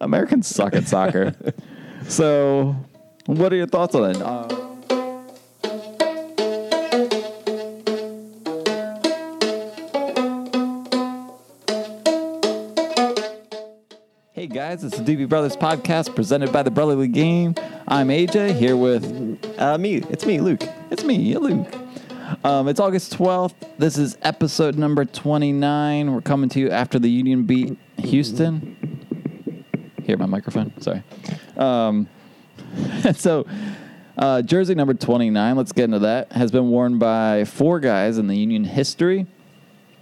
Americans suck at soccer. so, what are your thoughts on it? Uh, Hey guys, it's the Doopy Brothers podcast presented by the Brotherly Game. I'm AJ here with Uh, me. It's me, Luke. it's me, Luke. Um, it's August 12th. This is episode number 29. We're coming to you after the Union beat Houston. Here, my microphone. Sorry. Um, so, uh, jersey number 29, let's get into that, has been worn by four guys in the Union history.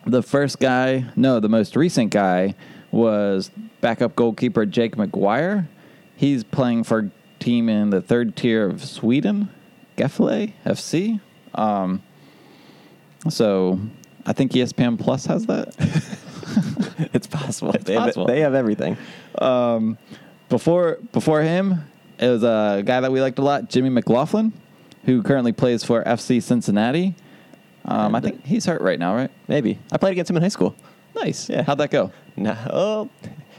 The first guy, no, the most recent guy was backup goalkeeper Jake McGuire. He's playing for team in the third tier of Sweden, Gefle FC. Um, so I think ESPN Plus has that. It's possible. It's they, possible. Have, they have everything. Um, before before him, it was a guy that we liked a lot, Jimmy McLaughlin, who currently plays for FC Cincinnati. Um, I think he's hurt right now, right? Maybe. I played against him in high school. Nice. Yeah. How'd that go? No. Oh,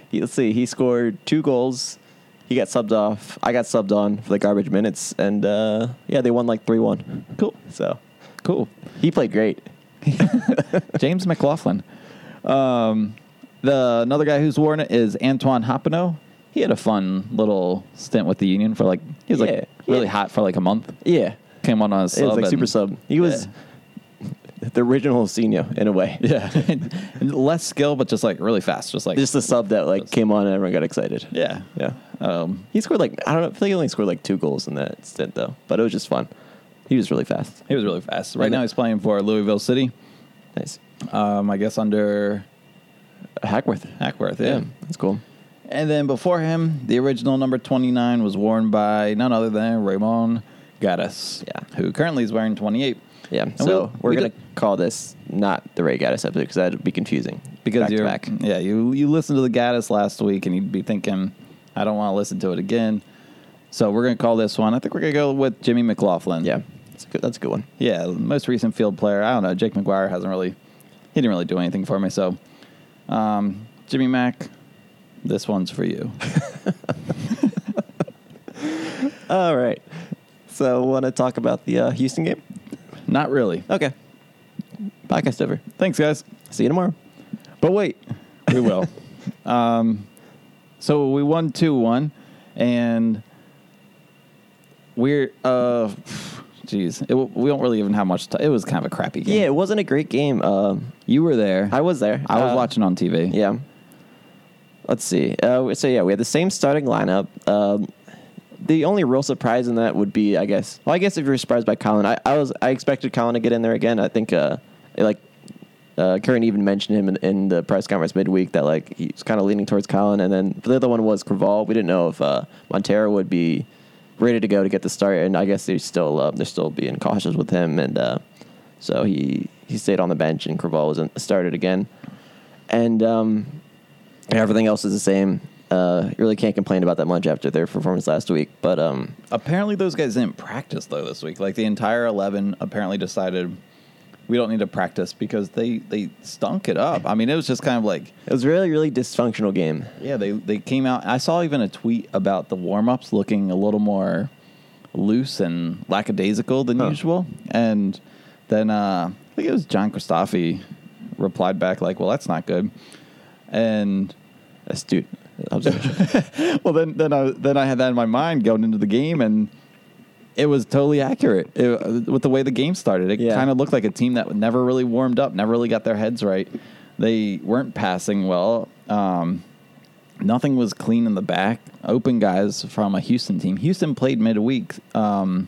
he, let's see. He scored two goals. He got subbed off. I got subbed on for the garbage minutes, and uh, yeah, they won like three one. Cool. So Cool. he played great. James McLaughlin. Um, the another guy who's worn it is Antoine Hoppenot. He had a fun little stint with the Union for like he was Yeah. like really Yeah. hot for like a month. Yeah, Came on on a sub. it was like super sub. He was the original Ilsinho in a way. Yeah, less skill, but just like really fast. Just like Just the sub that like came on and everyone got excited. yeah, Yeah. Um, He scored like I don't know. I feel like he only scored like two goals in that stint though, but it was just fun. He was really fast. he was really fast. Right And now, he's playing for Louisville City. Nice. Um, I guess under Hackworth. Hackworth. Yeah, Yeah. that's cool. And then before him, the original number 29 was worn by none other than Raymond Gaddis, Yeah. who currently is wearing 28. Yeah. And so we'll- we're we gonna call this not the Ray Gaddis episode because that'd be confusing. because back you're back. yeah you you listened to the Gaddis last week and you'd be thinking I don't want to listen to it again. So we're gonna call this one. I think we're gonna go with Jimmy McLaughlin. Yeah, that's a good. That's a good one. yeah, most recent field player. I don't know. Jake McGuire hasn't really he didn't really do anything for me. So um, Jimmy Mack, this one's for you. All right. So want to talk about the uh, Houston game? Not really. Okay. Podcast over. Thanks, guys. See you tomorrow. But wait, we will. um, so we won two one, and we're uh, jeez, it, we don't really even have much. T- it was kind of a crappy game. Yeah, it wasn't a great game. Um, you were there. I was there. I was Uh, watching on TV. Yeah. Let's see. Uh, so yeah, we had the same starting lineup. Um, the only real surprise in that would be, I guess. Well, I guess if you're surprised by Colin, I, I was I expected Colin to get in there again. I think uh, like uh, Curtin even mentioned him in, in the press conference midweek that like he's kind of leaning towards Colin, and then the other one was Creavalle. We didn't know if uh, Monteiro would be ready to go to get the start, and I guess they're still uh, they're still being cautious with him, and uh, so he he stayed on the bench, and Creavalle was started again, and um, everything else is the same. Uh, you really can't complain about that much after their performance last week, but um, Apparently, those guys didn't practice though this week. Like the entire eleven apparently decided we don't need to practice because they they stunk it up. I mean, it was just kind of like it was a really really dysfunctional game. Yeah, they they came out. I saw even a tweet about the warm ups looking a little more loose and lackadaisical than Huh. usual. And then uh, I think it was John Christophe replied back like, "Well, that's not good." And Astute observation. well, then then I then I had that in my mind going into the game, and it was totally accurate it, with the way the game started. It Yeah. kind of looked like a team that never really warmed up, never really got their heads right. They weren't passing well. Um, nothing was clean in the back. Open guys from a Houston team. Houston played midweek. Um,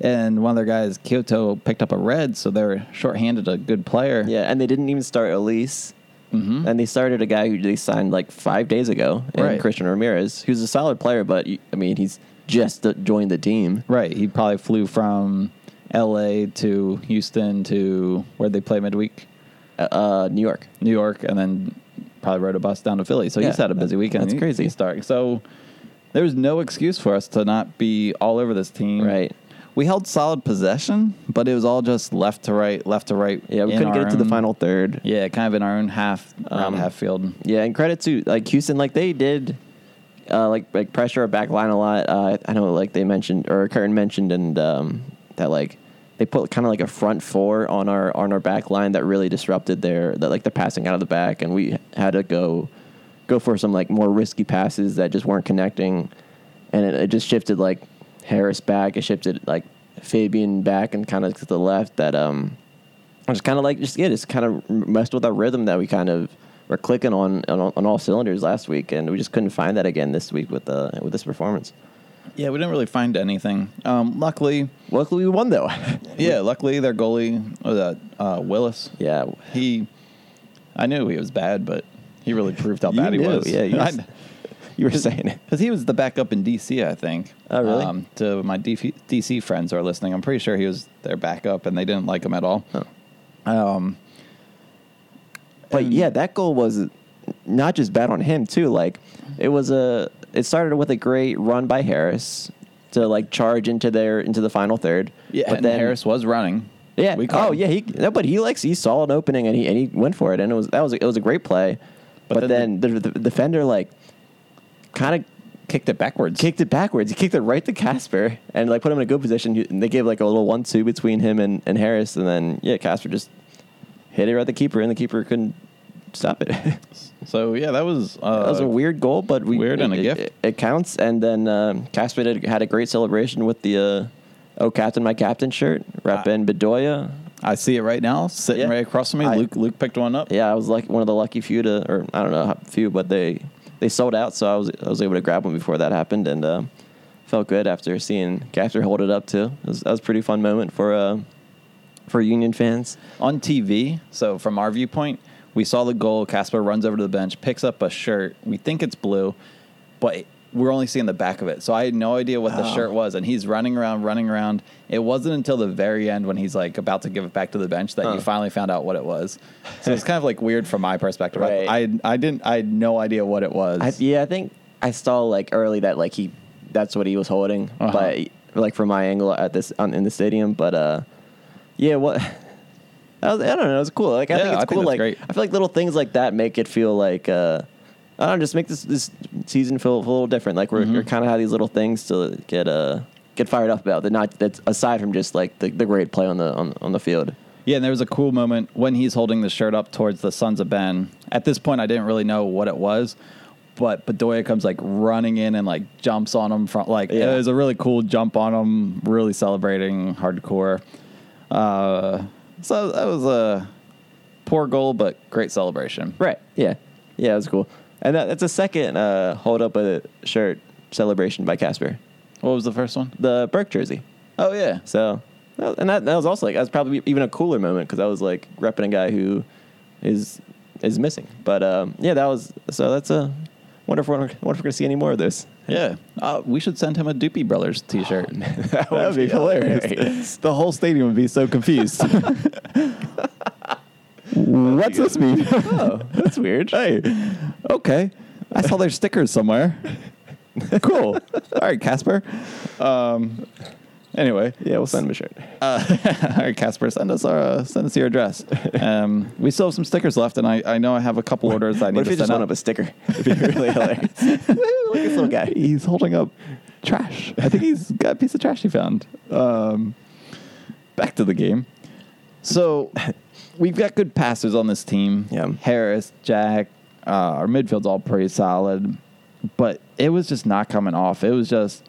and one of their guys, Kyoto, picked up a red, so they were shorthanded a good player. yeah, and they didn't even start Elise. Mhm. And they started a guy who they signed like five days ago, and Right. Christian Ramirez, who's a solid player, but I mean he's just joined the team. Right. He probably flew from L.A. to Houston to where they play midweek, Uh, uh, New York. New York, and then probably rode a bus down to Philly. So he's had a busy weekend. that's He- crazy. He's starting. So there's no excuse for us to not be all over this team. Right. We held solid possession, but it was all just left to right, left to right. Yeah, we couldn't get it to the final third. Yeah, kind of in our own half Um, half field. Yeah, and credit to like Houston, like they did. Uh, like like pressure our back line a lot. Uh, I know like they mentioned or Curtin mentioned and um, that like they put kind of like a front four on our on our back line that really disrupted their that like the passing out of the back, and we had to go go for some like more risky passes that just weren't connecting, and it, it just shifted like Haris back, it shifted like Fabian back and kind of to the left that um just kind of like just yeah just kind of messed with our rhythm that we kind of were clicking on, on on all cylinders last week, and we just couldn't find that again this week with the with this performance. Yeah, we didn't really find anything. Um, luckily, Luckily, we won though. yeah, luckily their goalie, uh, that uh, Willis, yeah, he, I knew he was bad, but he really proved how bad he was. yeah, you was- you were saying it. Because he was the backup in DC, I think. Oh, really? Um, to my DC, DC friends who are listening, I'm pretty sure he was their backup, and they didn't like him at all. Oh. Um, But And- yeah, that goal was not just bad on him too. Like it was a it started with a great run by Haris to like charge into their into the final third. yeah, but and then Haris was running. Yeah. We oh him. yeah. He no, but he likes he saw an opening and he and he went for it and it was that was it was a great play. But, But then, then the, the defender like kind of kicked it backwards. kicked it backwards. He kicked it right to Casper and like put him in a good position. And they gave like a little one-two between him and, and Haris, and then yeah, Casper just hit it right at the keeper, and the keeper couldn't stop it. So yeah, that was uh, was a weird goal, but we weird and a it, gift. It, it counts. And then um, Casper did, had a great celebration with the uh, "Oh Captain, My Captain" shirt, repping Bedoya. I see it right now, sitting Yeah. right across from me. I- Luke Luke picked one up. Yeah, I was like one of the lucky few to, or I don't know, how few, but they they sold out, so I was I was able to grab one before that happened, and uh, felt good after seeing Casper hold it up too. It was, that was a pretty fun moment for uh, for Union fans. on TV. So from our viewpoint, we saw the goal. Casper runs over to the bench, picks up a shirt. We think it's blue, but we're only seeing the back of it. So I had no idea what the Oh. shirt was, and he's running around, running around. It wasn't until the very end when he's like about to give it back to the bench that Huh. you finally found out what it was. So it's kind of like weird from my perspective. Right. I, I I didn't I had no idea what it was. I, yeah, I think I saw like early that like he that's what he was holding, Uh-huh. but like from my angle at this on, in the stadium, but uh, yeah, what. I, was, I don't know. It was cool. Like I Yeah, think it's I cool. that's like great. I feel like little things like that make it feel like uh, I don't know. Just make this this season feel, feel a little different. Like we're, Mhm. we're kind of have these little things to get uh get fired up about. That not that's aside from just like the, the great play on the on, on the field. Yeah, and there was a cool moment when he's holding the shirt up towards the Sons of Ben. At this point, I didn't really know what it was, but Bedoya comes like running in and like jumps on him from like Yeah. it was a really cool jump on him, really celebrating hardcore. Uh, so that was a poor goal, but great celebration. Right. Yeah. Yeah, it was cool. And that, that's a second uh, hold up a shirt celebration by Casper. What was the first one? The Burke jersey. Oh yeah, So, and that, that was also like that was probably even a cooler moment because I was like repping a guy who is is missing. But um, yeah, that was so that's a wonder if we're wonder if we're gonna see any more of this. yeah. Uh, we should send him a Doopy Brothers T-shirt. that That'd be hilarious. the whole stadium would be so confused. What's this mean? oh, that's weird. hey, okay. I saw their stickers somewhere. cool. All right, Casper. Um, anyway, Yeah, we'll send him a shirt. uh, all right, Casper, send us our uh, send us your address. Um, we still have some stickers left, and I, I know I have a couple orders I need What if to just send went out. up a sticker? It'd be really hilarious. Look at this little guy. He's holding up trash. I think he's got a piece of trash he found. Um, back to the game. So we've got good passers on this team. Yeah. Haris, Jack, uh, our midfield's all pretty solid, but it was just not coming off. It was just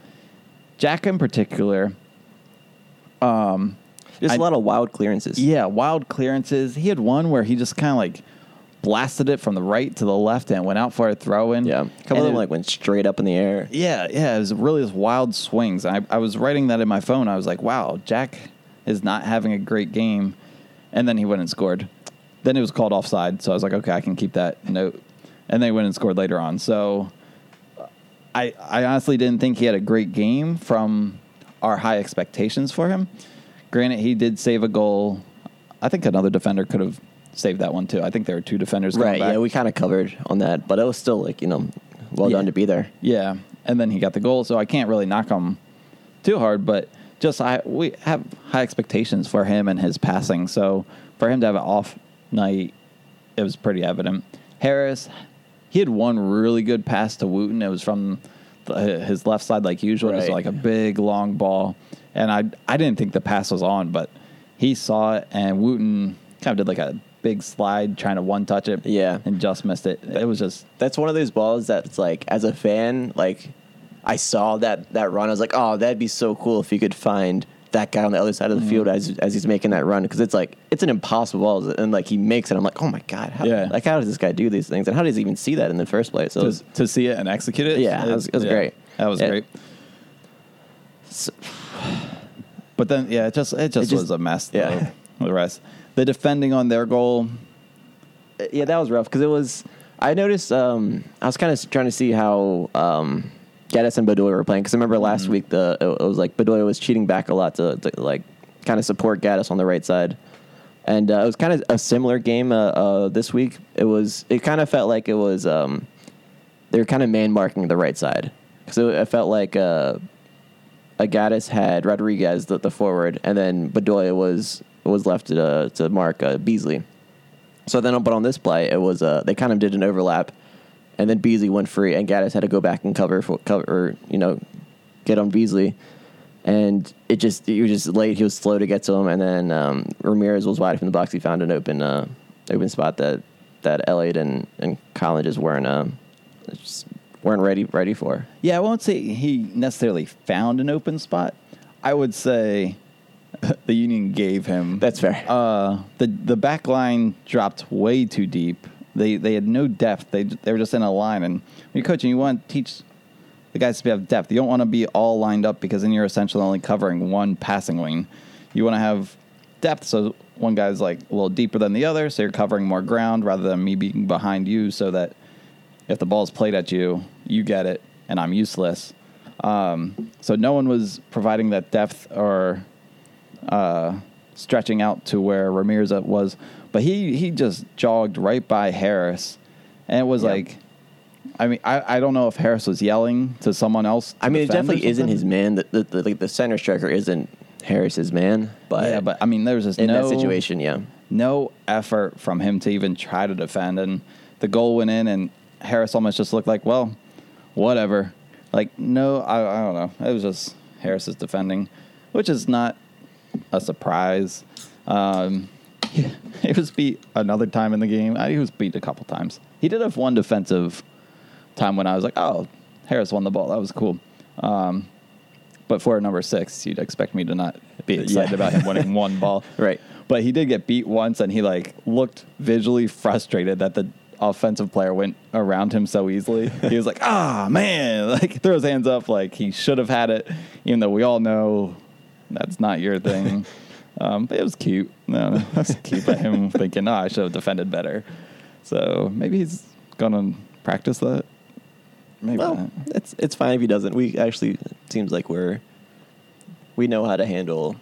Jack in particular. Um, Just I- a lot of wild clearances. yeah, wild clearances. He had one where he just kind of like blasted it from the right to the left and went out for a throw in. Yeah. A couple of them like went straight up in the air. Yeah, yeah, it was really just wild swings. I, I was writing that in my phone. I was like, wow, Jack is not having a great game. And then he went and scored. Then it was called offside. So I was like, okay, I can keep that note. And they went and scored later on. So I, I honestly didn't think he had a great game from our high expectations for him. Granted, he did save a goal. I think another defender could have saved that one too. I think there were two defenders Right. back. Yeah, we kind of covered on that, but it was still like you know, well Yeah. done to be there. Yeah, and then he got the goal, so I can't really knock him too hard. But just I we have high expectations for him and his passing. So for him to have an off night, it was pretty evident. Haris he had one really good pass to Wooten. It was from his left side, like usual. It was like a big long ball, and I I didn't think the pass was on, but he saw it, and Wooten kind of did like a big slide trying to one touch it, Yeah. and just missed it. It was just That's one of those balls that's like, as a fan, like I saw that that run. I was like, oh, that'd be so cool if you could find that guy on the other side of the field as as he's making that run because it's like it's an impossible ball and like he makes it. I'm like, oh my god, how, Yeah. like how does this guy do these things and how does he even see that in the first place? So to, was- to see it and execute it. Yeah, it was- it was great. That was Yeah. great. But then, yeah, it just it just, just- was a mess. yeah. the, the rest, the defending on their goal. yeah, that was rough because it was. I noticed. Um, I was kind of trying to see how um, Gaddis and Bedoya were playing because I remember last week the it, was like Bedoya was cheating back a lot to, to like kind of support Gaddis on the right side, and uh, it was kind of a similar game uh, uh, this week. It was. It kind of felt like it was. Um, they were kind of man marking the right side because it, it felt like. Uh, Agatis had Rodriguez, the, the forward, and then Bedoya was was left to uh, to mark uh, Beasley. So then, but on this play, it was uh, they kind of did an overlap, and then Beasley went free, and Gaddis had to go back and cover for cover, or, you know, get on Beasley, and it just he was just late. He was slow to get to him, and then um, Ramirez was wide from the box. He found an open uh, open spot that that Elliott and and Colin just weren't uh, just weren't ready ready for. Yeah, I won't say he necessarily found an open spot. I would say the Union gave him. That's fair. Uh, the the back line dropped way too deep. They they had no depth. They they were just in a line. And when you're coaching, you want to teach the guys to have depth. You don't want to be all lined up because then you're essentially only covering one passing lane. You want to have depth, so one guy's like a little deeper than the other, so you're covering more ground rather than me being behind you, so that if the ball's played at you, you get it, and I'm useless. Um, so no one was providing that depth or uh, stretching out to where Ramirez was, but he he just jogged right by Haris, and it was Yeah. like, I mean, I, I don't know if Haris was yelling to someone else. to I mean, it definitely isn't his man. The, the, the, like, the center striker isn't Haris's man, but yeah, but I mean, there's just in no that situation, yeah. no effort from him to even try to defend, and the goal went in, and Haris almost just looked like, well, whatever. Like, no, I, I don't know. It was just Haris's defending, which is not a surprise. Um, he was beat another time in the game. Uh, He was beat a couple times. He did have one defensive time when I was like, oh, Haris won the ball. That was cool. Um, but for number six, you'd expect me to not be excited Yeah. about him winning one ball. Right. But he did get beat once, and he like looked visually frustrated that the offensive player went around him so easily. He was like, "Ah, man!" Like throw his hands up, like he should have had it, even though we all know that's not your thing. Um, but it was cute. No, it was cute by him thinking, "Oh, I should have defended better." So maybe he's gonna practice that. Maybe Well, not. it's it's fine if he doesn't. We actually it seems like we're we know how to handle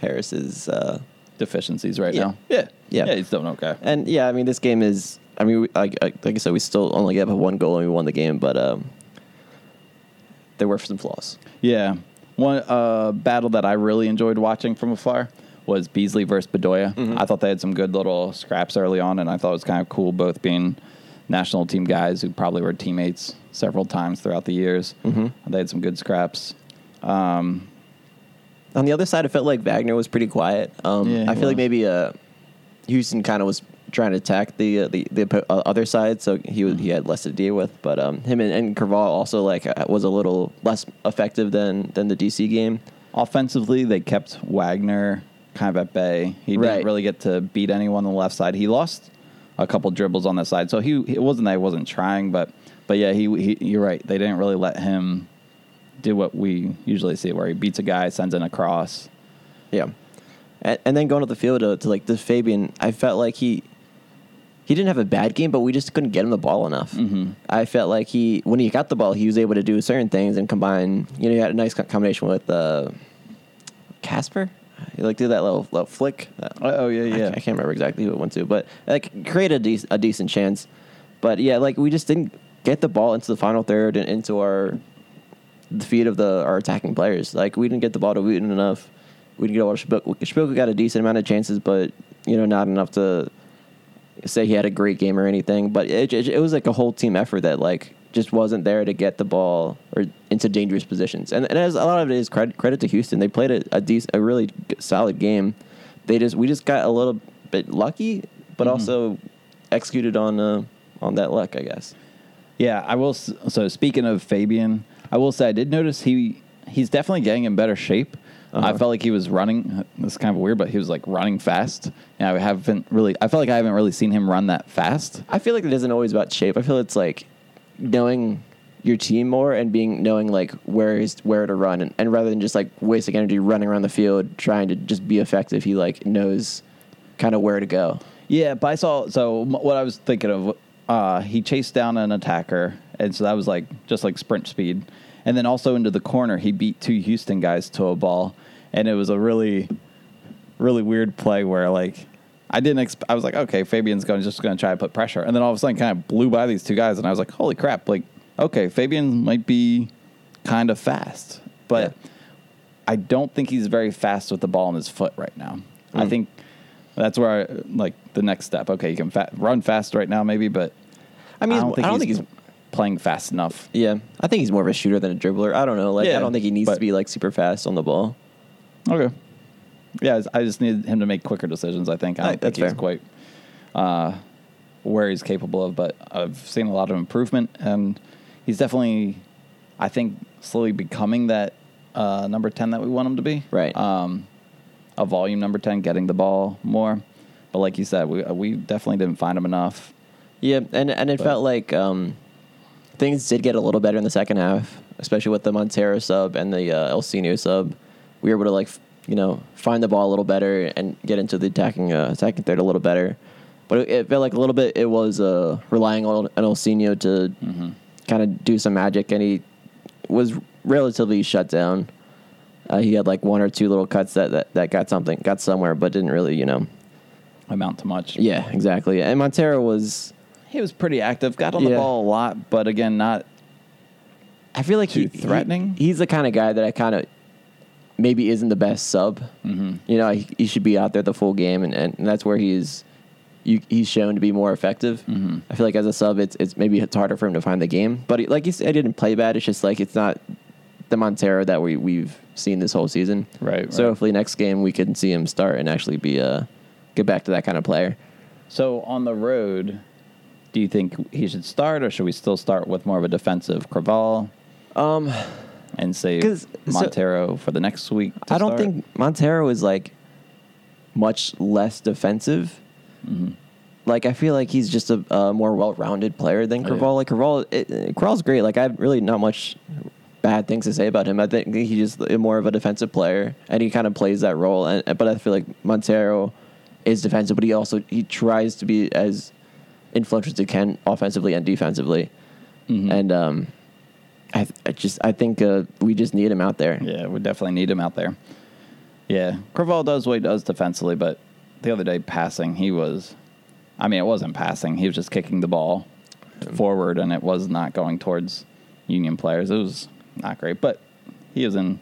Haris's. Uh, deficiencies right Yeah. now. Yeah, Yeah. yeah, he's doing okay. and yeah, I mean, this game is. I mean, we, like, like like I said, we still only gave up one goal and we won the game, but um, there were some flaws. Yeah. One uh, battle that I really enjoyed watching from afar was Beasley versus Bedoya. Mm-hmm. I thought they had some good little scraps early on, and I thought it was kind of cool, both being national team guys who probably were teammates several times throughout the years. Mm-hmm. They had some good scraps. Um, On the other side, it felt like Wagner was pretty quiet. Um, Yeah, I feel like maybe uh, Houston kind of was trying to attack the uh, the, the uh, other side, so he was, he had less to deal with. But um, him and, and Creavalle also like uh, was a little less effective than than the DC game. offensively, they kept Wagner kind of at bay. He Right. didn't really get to beat anyone on the left side. He lost a couple dribbles on the side, so he it wasn't that he wasn't trying, but but yeah, he, he you're right. They didn't really let him do what we usually see, where he beats a guy, sends in a cross. Yeah, and, and then going to the field to, to like the Fabian, I felt like he he didn't have a bad game, but we just couldn't get him the ball enough. Mm-hmm. I felt like he when he got the ball, he was able to do certain things and combine. You know, he had a nice combination with uh, Casper. He like did that little, little flick. Uh, Oh, yeah, yeah. can't- I can't remember exactly who it went to, but like created a, dec- a decent chance. But yeah, like we just didn't get the ball into the final third and into our the feet of the our attacking players. Like we didn't get the ball to Wooten enough. We didn't get a lot of Spilka. Spilka got a decent amount of chances, but you know not enough to say he had a great game or anything, but it, it, it was like a whole team effort that like just wasn't there to get the ball or into dangerous positions. And, and as a lot of it is credit, credit to Houston. They played a, a decent, a really solid game. They just we just got a little bit lucky, but also executed on uh, on that luck, I guess. Yeah, I will. So speaking of Fabian, I will say I did notice he he's definitely getting in better shape. I Uh-huh. felt like he was running. It's kind of weird, but he was like running fast. And I haven't really. I felt like I haven't really seen him run that fast. I feel like it isn't always about shape. I feel it's like knowing your team more and being knowing like where is where to run, and, and rather than just like wasting energy running around the field trying to just be effective, he like knows kind of where to go. Yeah, but I saw. So what I was thinking of, uh, he chased down an attacker, and so that was like just like sprint speed. And then also into the corner, he beat two Houston guys to a ball, and it was a really, really weird play where like I didn't. Exp- I was like, okay, Fabian's going just going to try to put pressure, and then all of a sudden, kind of blew by these two guys, and I was like, holy crap! Like, okay, Fabian might be kind of fast, but Yeah. I don't think he's very fast with the ball in his foot right now. I Mm. think that's where I, like the next step. Okay, you can fa- run fast right now, maybe, but I mean, I don't think, I don't he's, think he's playing fast enough. yeah. I think he's more of a shooter than a dribbler. I don't know. Like Yeah, I don't think he needs but- to be like super fast on the ball. Okay. Yeah, I just need him to make quicker decisions. I think I don't Right, think that's he's fair. quite uh, where he's capable of, but I've seen a lot of improvement, and he's definitely, I think, slowly becoming that uh, number ten that we want him to be. Right. Um, a volume number ten, getting the ball more. But like you said, we we definitely didn't find him enough. Yeah, and and it But- felt like um, things did get a little better in the second half, especially with the Monteiro sub and the uh, El sub. We were able to like you know find the ball a little better and get into the attacking uh, attacking third a little better. But it, it felt like a little bit it was uh, relying on Ilsinho to kind of do some magic, and he was relatively shut down. Uh, he had like one or two little cuts that, that, that got something, got somewhere, but didn't really, you know. Amount to much. Yeah, exactly. And Monteiro was He was pretty active. Got on the ball a lot, but again, not I feel like Too he, threatening? he- he's the kind of guy that I kind of maybe isn't the best sub. Mhm. You know, he, he should be out there the full game, and, and that's where he's you, he's shown to be more effective. Mhm. I feel like as a sub, it's it's maybe it's harder for him to find the game. But he, like you said, he didn't play bad. It's just like it's not the Monteiro that we we've seen this whole season. Right, So right. hopefully next game we can see him start and actually be uh get back to that kind of player. So on the road, do you think he should start, or should we still start with more of a defensive Creavalle Um, and save 'Cause- so- Monteiro for the next week? to I don't start? think Monteiro is like much less defensive. Mm-hmm. Like I feel like he's just a, a more well-rounded player than Oh, yeah. Like it, it- Creavalle's great. Like I have really not much bad things to say about him. I think he's just more of a defensive player, and he kind of plays that role. And but I feel like Monteiro is defensive, but he also he tries to be as influential as he can offensively and defensively. Mhm. And um, I, I just I think uh, we just need him out there. Yeah, we definitely need him out there. Yeah, Creavalle does what he does defensively, but the other day passing, he was. I mean, it wasn't passing. He was just kicking the ball forward, and it was not going towards Union players. It was not great, but he was in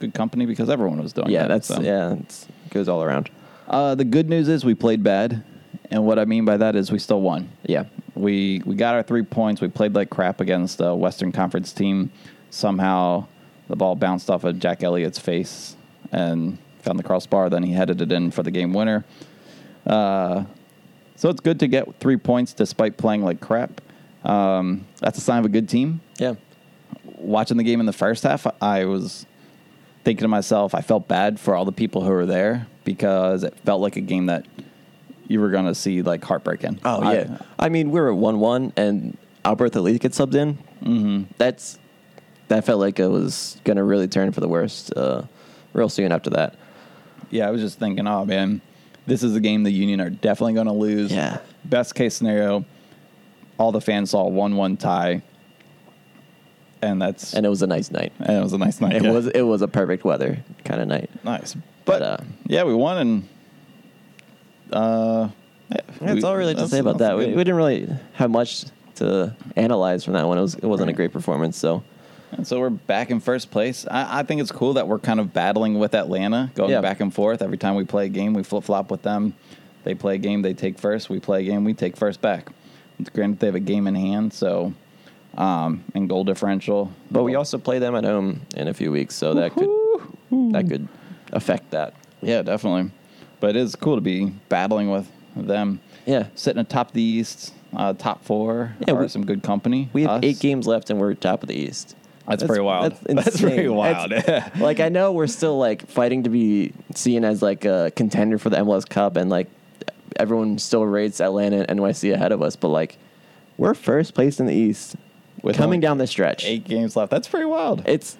good company because everyone was doing Yeah, that. that's so. yeah, it goes all around. Uh, the good news is we played bad, and what I mean by that is we still won. Yeah, We we got our three points. We played like crap against a Western Conference team. Somehow the ball bounced off of Jack Elliott's face and found the crossbar. Then he headed it in for the game winner. Uh, so it's good to get three points despite playing like crap. Um, that's a sign of a good team. yeah, Watching the game in the first half, I was thinking to myself, I felt bad for all the people who were there because it felt like a game that you were going to see like heartbreaking. Oh I- yeah. I, mean, we were at one-one, and Alberto Lee gets subbed in. Mm-hmm. That's that felt like it was gonna really turn for the worst uh, real soon after that. Yeah, I was just thinking, oh man, this is a game the Union are definitely going to lose. Yeah. Best case scenario, all the fans saw one-one tie, and that's And it was a nice night. and it was a nice night. It yeah. was it was a perfect weather kind of night. nice, But, but uh, yeah, we won, and uh, yeah, That's we- all really to say about that. We, we didn't really have much to analyze from that one. It was it wasn't a great performance. So And so we're back in first place. I, I think it's cool that we're kind of battling with Atlanta, going Yeah. back and forth every time we play a game. We flip flop with them. They play a game, they take first. We play a game, we take first back. Granted, they have a game in hand, so um, and goal differential. But we also play them at home in a few weeks, so that could that could affect that. yeah, definitely. But it is cool to be battling with them. Yeah. Sitting atop the East, uh, top four Yeah, we- some good company. We have Us. eight games left, and we're top of the East. That's pretty wild. That's pretty wild, That's- like I know we're still like fighting to be seen as like a contender for the MLS Cup, and like everyone still rates Atlanta and NYC ahead of us, but like we're first place in the East, With coming down the stretch. Eight games left. That's pretty wild. It's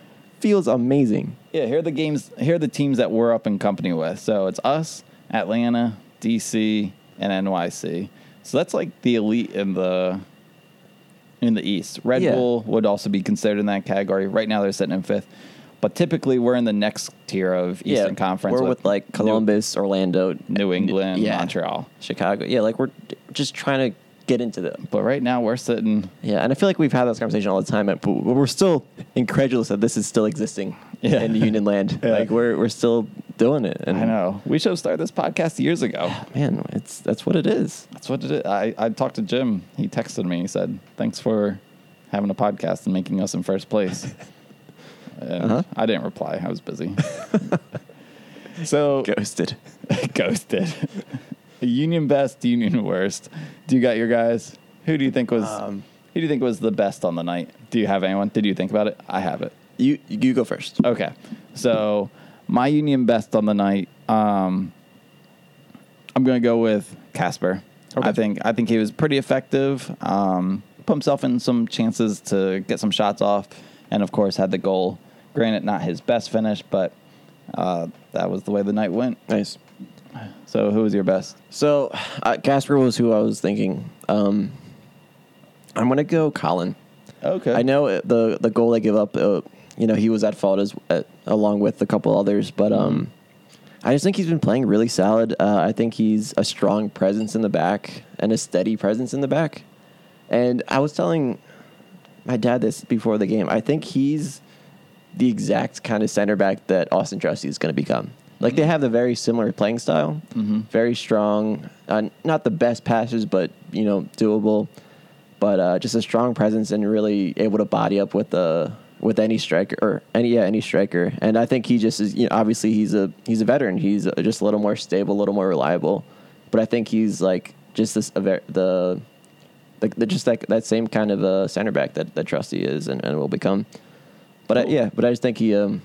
feels amazing. Yeah, here are the games. Here are the teams that we're up in company with. So it's us, Atlanta, DC, and NYC. So that's like the elite in the in the East. Red Yeah. Bull would also be considered in that category. Right now they're sitting in fifth, but typically we're in the next tier of Eastern Conference. We're with, like New- Columbus, Orlando, New, England, yeah. Montreal. Chicago. Yeah, like we're just trying to get into them. But right now we're sitting. Yeah, and I feel like we've had this conversation all the time, but we're still incredulous that this is still existing Yeah. in Union Land. Yeah. Like we're we're still doing it. And I know we should have started this podcast years ago. man, it's that's what it is. That's what it is. I, I talked to Jim. He texted me. He said, "Thanks for having a podcast and making us in first place." And Uh-huh. I didn't reply. I was busy. so Ghosted. ghosted. Union best, union worst. Do you got your guys? Who do you think was? Um, who do you think was the best on the night? Do you have anyone? Did you think about it? I have it. You you go first. Okay. So my union best on the night, um, I'm gonna go with Casper. Okay. I think I think he was pretty effective. Um, put himself in some chances to get some shots off, and of course had the goal. Granted, not his best finish, but uh, that was the way the night went. Nice. So who was your best? So uh, Casper was who I was thinking. Um, I'm gonna go Colin. Okay. I know the the goal they give up. Uh, you know, he was at fault as uh, along with a couple others, but um, I just think he's been playing really solid. Uh, I think he's a strong presence in the back and a steady presence in the back. And I was telling my dad this before the game. I think he's the exact kind of center back that Auston Trusty is going to become. Like they have the very similar playing style, very strong. Uh, not the best passes, but you know, doable. But uh, just a strong presence and really able to body up with the with any striker or any yeah any striker. And I think he just is. You know, obviously he's a he's a veteran. He's uh just a little more stable, a little more reliable. But I think he's like just this a ver- the the, the just that that same kind of uh, center back that, that Trusty is and, and will become. But I, yeah, but I just think he um,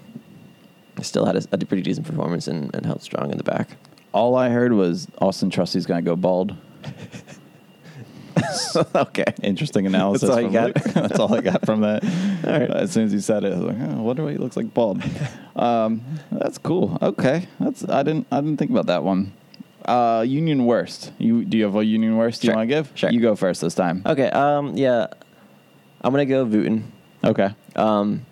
still had a, a pretty decent performance and, and held strong in the back. All I heard was Auston Trusty's gonna go bald. okay. Interesting analysis. That's all from got? That's all I got from that. All right. As soon as you said it, I was like, oh, I wonder why he looks like bald. um, that's cool. Okay, that's I didn't I didn't think about that one. Uh, union worst. You do you have a union worst you want to give? Sure. You go first this time. Okay. Um. Yeah. I'm gonna go Wooten. Okay. Um.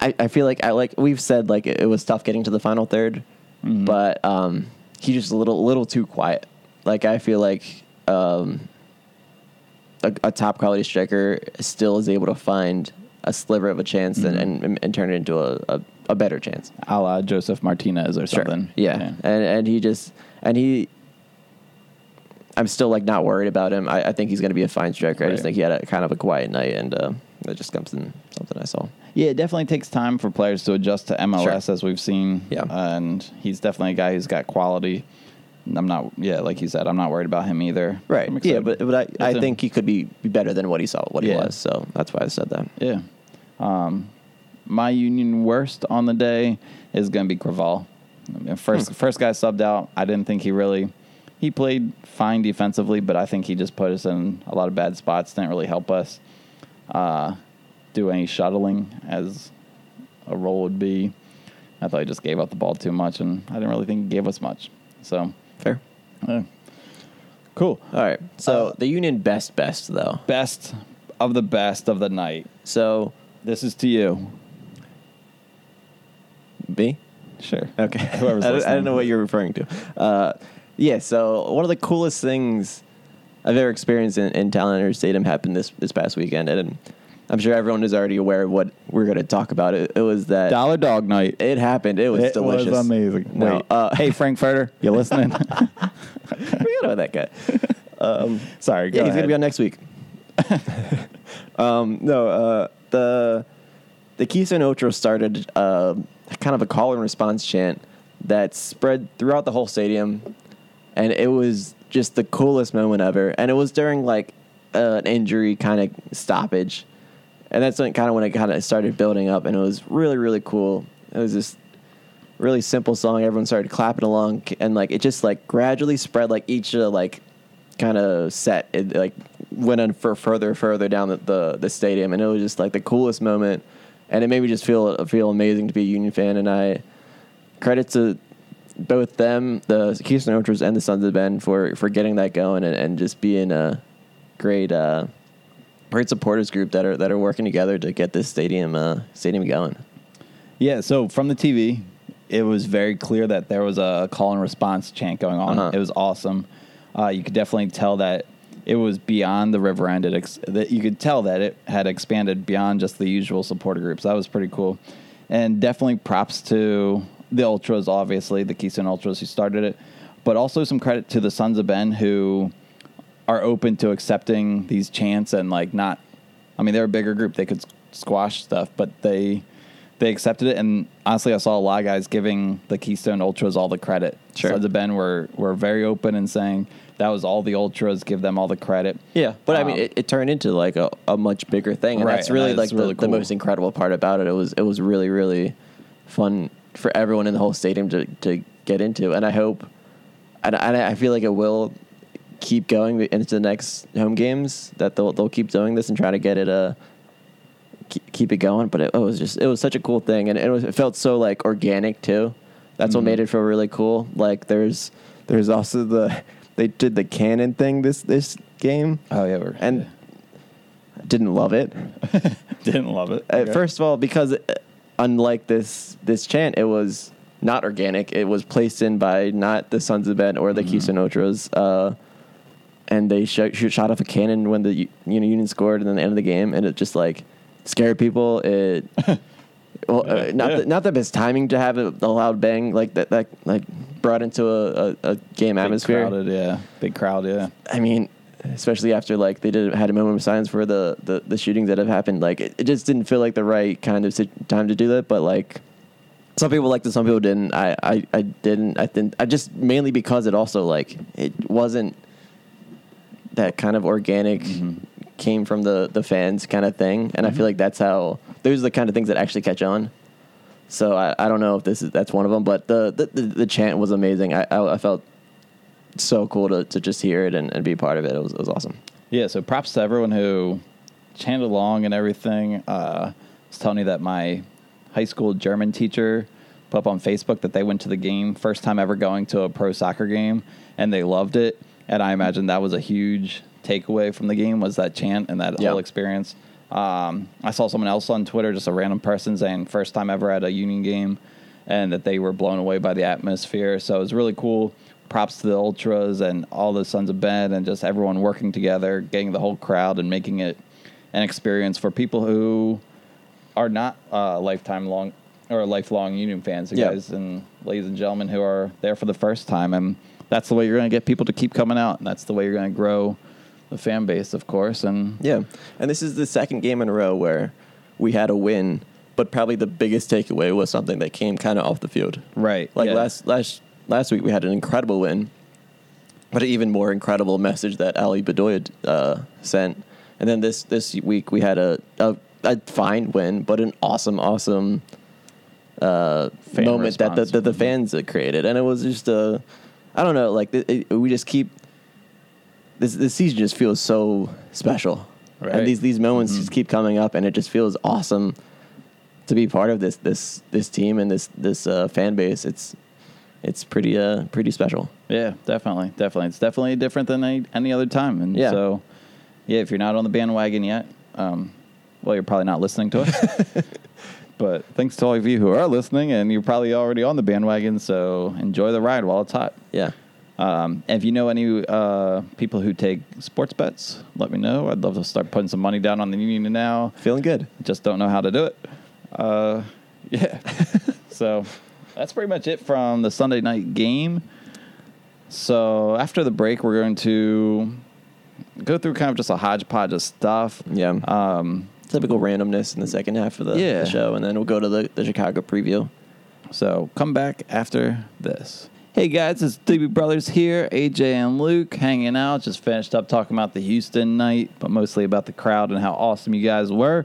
I, I feel like I like we've said like it, it was tough getting to the final 3rd Mhm. but um he just a little little too quiet. Like I feel like um a, a top quality striker still is able to find a sliver of a chance and, and and turn it into a, a, a better chance. A la Josef Martinez or Sure. something. Yeah. And and he just and he I'm still like not worried about him. I, I think he's going to be a fine striker. I just think he had a kind of a quiet night, and uh, that just comes in something I saw. Yeah, it definitely takes time for players to adjust to MLS as we've seen. Yeah. And he's definitely a guy who's got quality. I'm not, yeah, like you said, I'm not worried about him either. I'm Yeah, excited. but but I, I That's him. think he could be, be better than what he saw, what he Yeah. was. So that's why I said that. Yeah. Um, my union worst on the day is going to be Creavalle. I mean, first, Hmm. first guy subbed out. I didn't think he really. He played fine defensively, but I think he just put us in a lot of bad spots. Didn't really help us uh, do any shuttling as a role would be. I thought he just gave up the ball too much, and I didn't really think he gave us much. So, Fair. yeah. cool. All right. So Uh, the Union best best though. Best of the best of the night. So This is to you. B. Sure. Okay. Whoever's I, don't, I don't know what you're referring to. Uh, yeah. So one of the coolest things I've ever experienced in, in Talen Stadium happened this this past weekend, and I'm sure everyone is already aware of what we're going to talk about. It, it was that Dollar Dog Night. it happened. It was it delicious. was amazing. No, Wait, uh, hey Frankfurter, you listening? know about that guy. Sorry, go yeah, he's gonna be on next week. um, no, uh, the the Keystone Ultra started uh, kind of a call and response chant that spread throughout the whole stadium, and it was just the coolest moment ever. And it was during like uh, an injury kind of stoppage, and that's when kind of when it kind of started building up, and it was really really cool. It was just really simple song. Everyone started clapping along, and like it just like gradually spread. Like each uh, like kind of set, it like went on for further further down the, the the stadium, and it was just like the coolest moment. And it made me just feel feel amazing to be a Union fan. And I credit to both them, the Keystone Ultras, and the Sons of Ben for for getting that going and, and just being a great uh, great supporters group that are that are working together to get this stadium uh, stadium going. Yeah, so from the TV, it was very clear that there was a call and response chant going on. Uh-huh. It was awesome. Uh, you could definitely tell that it was beyond the river end. It ex- that you could tell that it had expanded beyond just the usual supporter groups. That was pretty cool, and definitely props to the ultras. Obviously, the Keystone Ultras who started it, but also some credit to the Sons of Ben who are open to accepting these chants and like not. I mean, they're a bigger group; they could squash stuff, but they they accepted it. And honestly, I saw a lot of guys giving the Keystone Ultras all the credit. Sure. Sons of Ben were were very open and saying that was all the ultras. Give them all the credit. Yeah, but I mean, Um, it, it turned into like a, a much bigger thing, and Right, that's and really that like the, really the most incredible part about it. It was it was really really fun for everyone in the whole stadium to to get into, and I hope, and I, I feel like it will keep going into the next home games. That they'll they'll keep doing this and try to get it uh keep, it going. But it, it was just it was such a cool thing, and it, was, it felt so like organic too. That's what Mhm. made it feel really cool. Like there's there's also the they did the cannon thing this this game Oh yeah, and didn't love it. didn't love it. Uh, Okay. First of all, because uh, unlike this this chant, it was not organic. It was placed in by not the Sons of Ben or the Mhm. Ultras, uh, and they sh- shot off a cannon when the you know Union scored, and then the end of the game, and it just like scared people. It well, uh, not yeah. The, not the best timing to have a, a loud bang like that. That like brought into a, a, a game Big atmosphere. crowded, yeah, big crowd, yeah. I mean, especially after like they did had a moment of silence for the the, the shootings that have happened. Like it, it just didn't feel like the right kind of sit- time to do that. But like some people liked it, some people didn't. I I, I didn't. I think I just mainly because it also like it wasn't that kind of organic. Mm-hmm. Came from the the fans kind of thing, and I feel mm-hmm. like that's how those are the kind of things that actually catch on. So I, I don't know if this is that's one of them, but the the, the, the chant was amazing. I, I I felt so cool to, to just hear it and, and be part of it. It was, it was awesome. Yeah, so props to everyone who chanted along and everything. Uh, I was telling you that my high school German teacher put up on Facebook that they went to the game, first time ever going to a pro soccer game, and they loved it. And I imagine that was a huge takeaway from the game was that chant and that Yeah. whole experience. Um, I saw someone else on Twitter, just a random person saying first time ever at a Union game, and that they were blown away by the atmosphere. So it was really cool. Props to the ultras and all the Sons of Ben and just everyone working together, getting the whole crowd and making it an experience for people who are not uh, lifetime long or lifelong Union fans, you Yeah. guys and ladies and gentlemen who are there for the first time. And that's the way you're going to get people to keep coming out, and that's the way you're going to grow the fan base, of course. And Yeah. And this is the second game in a row where we had a win, but probably the biggest takeaway was something that came kind of off the field. right, Like yeah. last last last week we had an incredible win, but an even more incredible message that Ali Bedoya uh, sent. And then this this week we had a, a a fine win, but an awesome awesome uh, moment that the, that the fans created, and it was just a I don't know, like it, it- we just keep this this season just feels so special, Right. and these these moments Mhm. just keep coming up, and it just feels awesome to be part of this this this team and this this uh, fan base. It's it's pretty uh pretty special. Yeah, definitely, definitely. It's definitely different than any, any other time. And Yeah. so, yeah, if you're not on the bandwagon yet, um, well, you're probably not listening to us. but thanks to all of you who are listening, and you're probably already on the bandwagon. So enjoy the ride while it's hot. Yeah, Um, if you know any uh, people who take sports bets, let me know. I'd love to start putting some money down on the Union now. Feeling good. Just don't know how to do it. Uh, yeah. so that's pretty much it from the Sunday night game. So after the break, we're going to go through kind of just a hodgepodge of stuff. Yeah. Um, Typical randomness in the second half of the, Yeah. the show, and then we'll go to the, the Chicago preview. So come back after this. Hey guys, it's Doopy Brothers here. AJ and Luke hanging out. Just finished up talking about the Houston night, but mostly about the crowd and how awesome you guys were.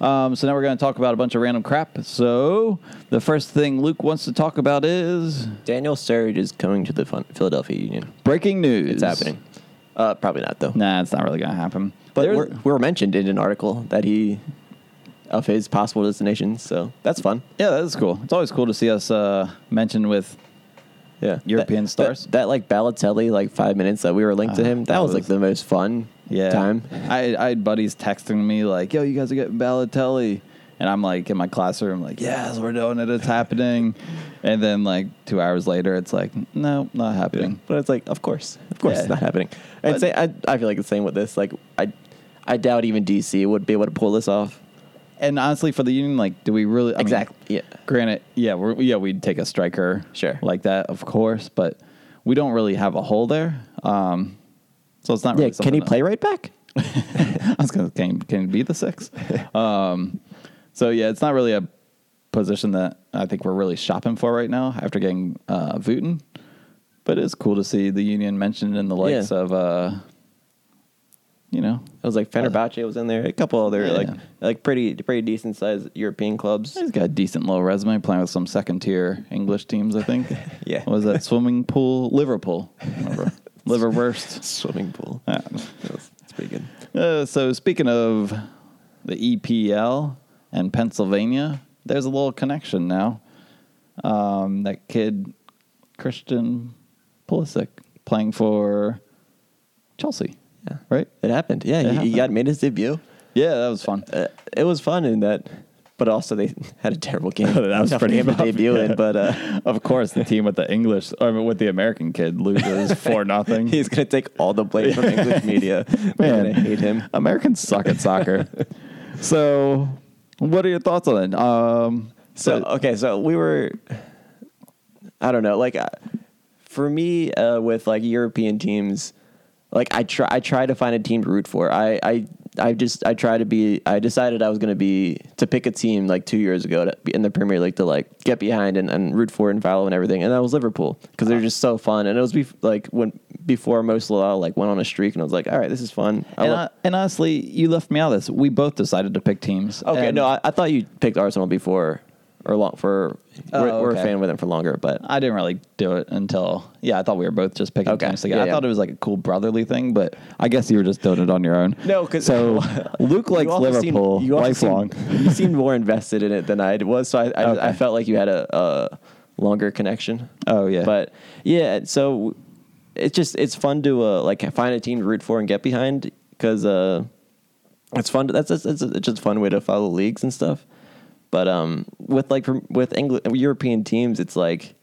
Um, so now we're going to talk about a bunch of random crap. So the first thing Luke wants to talk about is Daniel Sturridge is coming to the Fun- Philadelphia Union. breaking news. It's happening. Uh, probably not though. Nah, it's not really going to happen. But There's- we're, we were mentioned in an article that he of his possible destinations, so that's fun. yeah, that's cool. It's always cool to see us uh, mentioned with Yeah, European That- stars? That, that, like Balotelli, like five minutes that we were linked to Uh, him. That, that was, like the most fun yeah time. I, I had buddies texting me like, "Yo, you guys are getting Balotelli," and I'm like in my classroom, like, "Yes, we're doing it. It's happening." And then like two hours later, it's like, "No, not happening." But it's like, of course, of course, Yeah. it's not happening. I'd But- say I, I feel like the same with this. Like, I, I doubt even DC would be able to pull this off. And honestly, for the union, like, do we really? I mean, Exactly. Yeah. granted, yeah, we're, yeah, we'd take a striker, Sure. like that, of course, but we don't really have a hole there. Um, so it's not. Really Yeah. Can he that- play right back? I was gonna can can he be the six? um, so yeah, it's not really a position that I think we're really shopping for right now after getting uh, Wooten. But it's cool to see the union mentioned in the likes Yeah. of, uh, you know, It was like Fenerbahce was in there. A couple other Yeah. like like pretty pretty decent sized European clubs. he's got a decent little resume playing with some second tier English teams. I think. Yeah. What was that swimming pool? Liverpool. Remember? Liverwurst. Swimming pool. Yeah. That's pretty good. Uh, so speaking of the EPL and Pennsylvania, there's a little connection now. Um, that kid Christian Pulisic playing for Chelsea. Yeah. Right? It happened. Yeah, It he, he got made his debut. Yeah, that was fun. Uh, it was fun in that, but also they had a terrible game. that was Tough pretty game to debut yeah. in. But uh, of course, the team with the English or with the American kid loses four nothing. he's gonna take all the blame from English media. Man, gonna hate him. Americans suck at soccer. so, what are your thoughts on it? Um, So but- okay, so we were, I don't know, like uh, for me uh, with like European teams, like I try I try to find a team to root for. I I I just I try to be. I decided I was going to be to pick a team like two years ago to be in the Premier League to like get behind and, and root for and follow and everything. And that was Liverpool because they're just so fun. And it was bef- like when before Mo Salah like went on a streak and I was like, all right, this is fun. I and, love- uh, and honestly, you left me out of this. We both decided to pick teams. okay, And no, I, I thought you picked Arsenal before or long for. Oh, we're, we're a fan with them for longer, but I didn't really do it until yeah. I thought we were both just picking Okay, teams together. yeah, I yeah. thought it was like a cool brotherly thing, but I guess you were just doing it on your own. No, 'cause- so Luke likes also Liverpool Seemed, you also lifelong. Seemed, you seemed more invested in it than I was, so I I, Okay. I felt like you had a, a longer connection. Oh, yeah. but yeah, so it's just it's fun to uh, like find a team to root for and get behind because uh, it's fun. To, that's that's it's, it's just a fun way to follow leagues and stuff. But um, with like with English European teams, it's like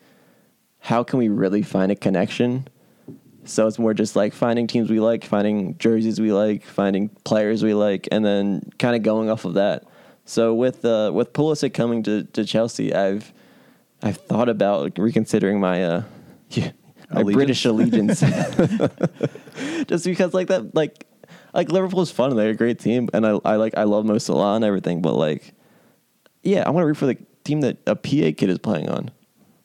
how can we really find a connection? So it's more just like finding teams we like, finding jerseys we like, finding players we like, and then kind of going off of that. So with uh, with Pulisic coming to, to Chelsea, I've I've thought about reconsidering my uh, my Allegiance? British allegiance, just because like that like like Liverpool's fun, they're a great team, and I I like I love Mo Salah and everything, but like yeah, I want to root for the team that a PA kid is playing on.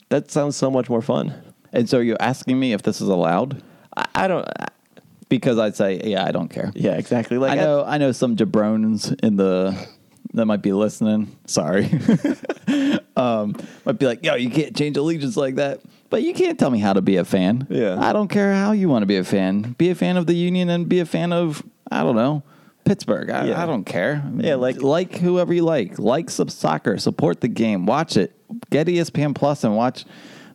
That sounds so much more fun. And so you're asking me if this is allowed? I, I don't. I, Because I'd say, yeah, I don't care. yeah, exactly. Like I know, I know some jabrones in the that might be listening. Sorry, um, might be like, "Yo, you can't change allegiance like that." But you can't tell me how to be a fan. Yeah. I don't care how you want to be a fan. Be a fan of the Union and be a fan of I don't know Pittsburgh. I, Yeah. I don't care. Yeah, like- like whoever you like. Like some soccer. Support the game. Watch it. Get ESPN Plus and watch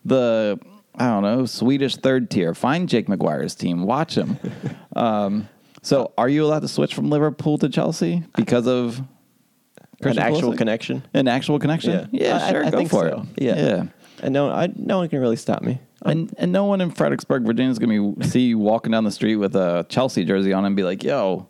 the I don't know Swedish third tier. Find Jake McGuire's team. Watch him. um, so, are you allowed to switch from Liverpool to Chelsea because of an actual Pulisic? connection. An actual connection? Yeah, I- sure. I go think for so. it. Yeah. yeah. And no, I no one can really stop me. And and no one in Fredericksburg, Virginia is going to be see you walking down the street with a Chelsea jersey on and be like, "Yo,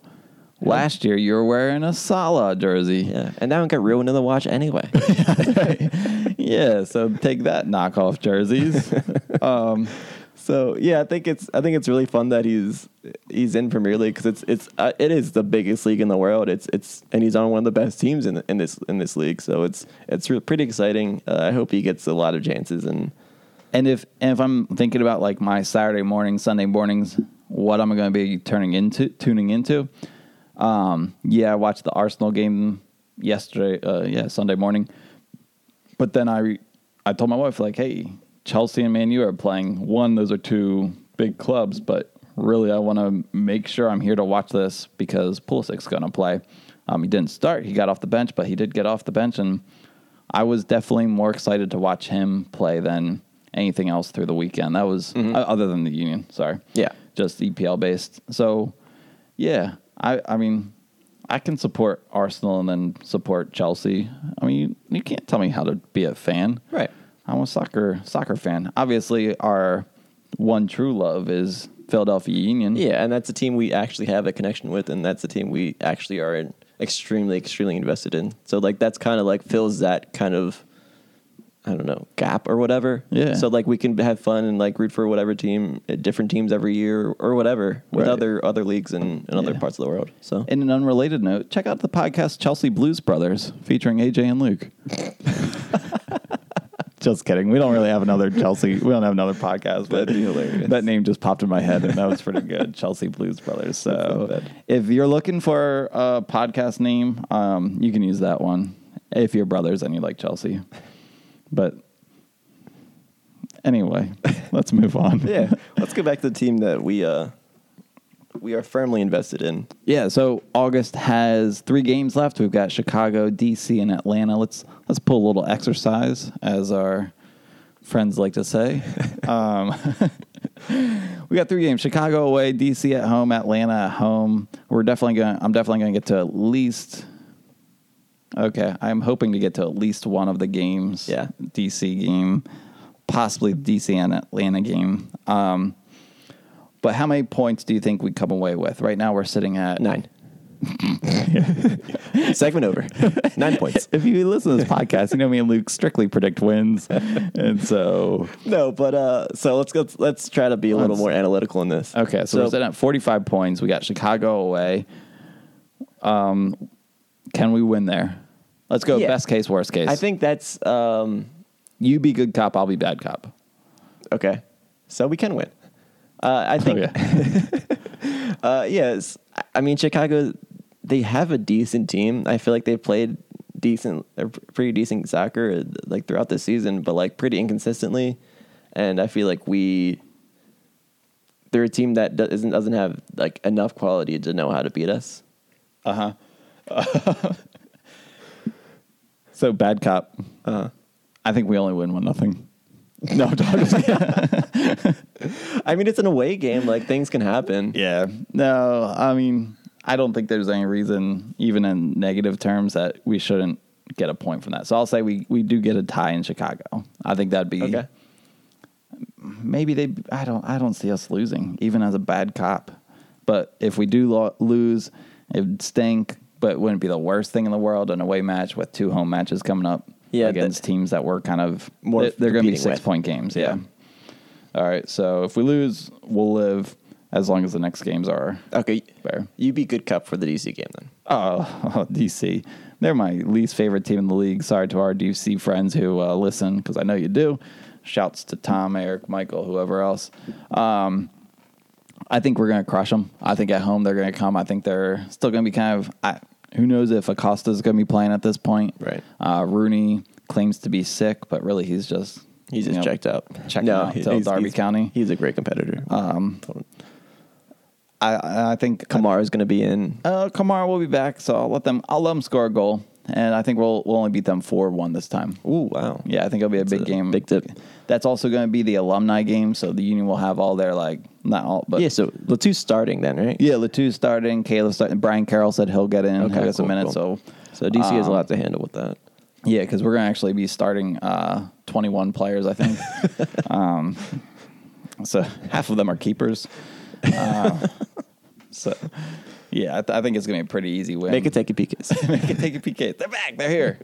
last year you were wearing a Salah jersey." Yeah, and that one got ruined in the watch anyway. yeah, so take that knockoff jerseys. um, so yeah, I think it's I think it's really fun that he's he's in Premier League because it's it's uh, it is the biggest league in the world. It's it's and he's on one of the best teams in in this in this league. So it's it's re- pretty exciting. Uh, I hope he gets a lot of chances and and if and if I'm thinking about like my Saturday morning, Sunday mornings, what am I'm going to be turning into tuning into. Um, yeah, I watched the Arsenal game yesterday. Uh, yeah, Sunday morning. But then I I told my wife like, hey, Chelsea and Man U are playing. One, those are two big clubs, but really I want to make sure I'm here to watch this because Pulisic's going to play. Um, he didn't start; he got off the bench, but he did get off the bench, and I was definitely more excited to watch him play than anything else through the weekend. That was uh, other than the Union. Sorry, Yeah. just EPL based. So, yeah, I I mean, I can support Arsenal and then support Chelsea. I mean, you, you can't tell me how to be a fan. right. I'm a soccer soccer fan. Obviously, our one true love is Philadelphia Union. Yeah, and that's a team we actually have a connection with, and that's a team we actually are in, extremely extremely invested in. So like that's kind of like fills that kind of I don't know gap or whatever. Yeah. So like we can have fun and like root for whatever team, uh, different teams every year or whatever with Right. other other leagues in, in other Yeah. parts of the world. So In an unrelated note, check out the podcast Chelsea Blues Brothers featuring AJ and Luke. just kidding. We don't really have another Chelsea. We don't have another podcast, but That'd be hilarious. that name just popped in my head, and that was pretty good. Chelsea Blues Brothers. So if you're looking for a podcast name, um, you can use that one. If you're brothers and you like Chelsea, but anyway, let's move on. yeah, let's go back to the team that we uh we are firmly invested in. Yeah, so August has three games left. We've got Chicago, DC, and Atlanta. Let's let's pull a little exercise, as our friends like to say. um, we got three games: Chicago away, DC at home, Atlanta at home. We're definitely going. I'm definitely going to get to at least. Okay, I'm hoping to get to at least one of the games. Yeah. DC game, possibly DC and Atlanta game. Um, but how many points do you think we come away with? Right now, we're sitting at Nine. Segment over. Nine points. If you listen to this podcast, you know me and Luke strictly predict wins, and so No, but uh, so let's go. Let's try to be a little more analytical in this. okay. So, we're sitting at 45 points. We got Chicago away. Um, can we win there? Let's go. Yeah. Best case, worst case. I think that's um, you be good cop. I'll be bad cop. okay. So we can win. Uh, I think. Okay. uh, yes, I- I mean Chicago. They have a decent team. I feel like they've played decent, or pretty decent soccer like throughout the season, but like pretty inconsistently. And I feel like we. They're a team that doesn't doesn't have like enough quality to know how to beat us. Uh huh. so bad cop. Uh, I think we only win one nothing. No, I'm just kidding. I mean, it's an away game. Like things can happen. Yeah. No, I mean, I don't think there's any reason, even in negative terms, that we shouldn't get a point from that. So I'll say we, we do get a tie in Chicago. I think that'd be Okay. maybe they. I don't. I don't see us losing, even as a bad cop. But if we do lo- lose, it'd stink. But it wouldn't be the worst thing in the world. An away match with two home matches coming up Yeah, against teams that we're kind of More They're, they're going to be six with. point games. Yeah. Yeah. All right. So if we lose, we'll live as long as the next games are Okay. fair. you'd be good cup for the DC game then. Oh, DC. They're my least favorite team in the league. Sorry to our DC friends who uh, listen, because I know you do. Shouts to Tom, Eric, Michael, whoever else. Um, I think we're going to crush them. I think at home they're going to come. I think they're still going to be kind of. I, who knows if Acosta's going to be playing at this point? Right. Uh, Rooney claims to be sick, but really he's just He's just know, checked out. checking out he- till he's- County. He's a great competitor. Um, I- I, think Kamara's going to be in. Uh, Kamara will be back, so I'll let them. I'll let them score a goal, and I think we'll we'll only beat them four one this time. Ooh, wow. Yeah, I think it'll be a big a game. big tip. That's also going to be the alumni game, so the Union will have all their like not all, but Yeah, so Le Toux's starting then, right? yeah. Le Toux's starting. Caleb starting. Brian Carroll said he'll get in. Okay, he'll get some cool, minutes. cool. So So DC has a Um, lot to handle with that. yeah, because we're going to actually be starting uh, twenty one players. I think. um, So half of them are keepers. Uh, so yeah, I, th- I think it's gonna be a pretty easy win. Make it take a PKs. Make it take a PK. They're back. They're here.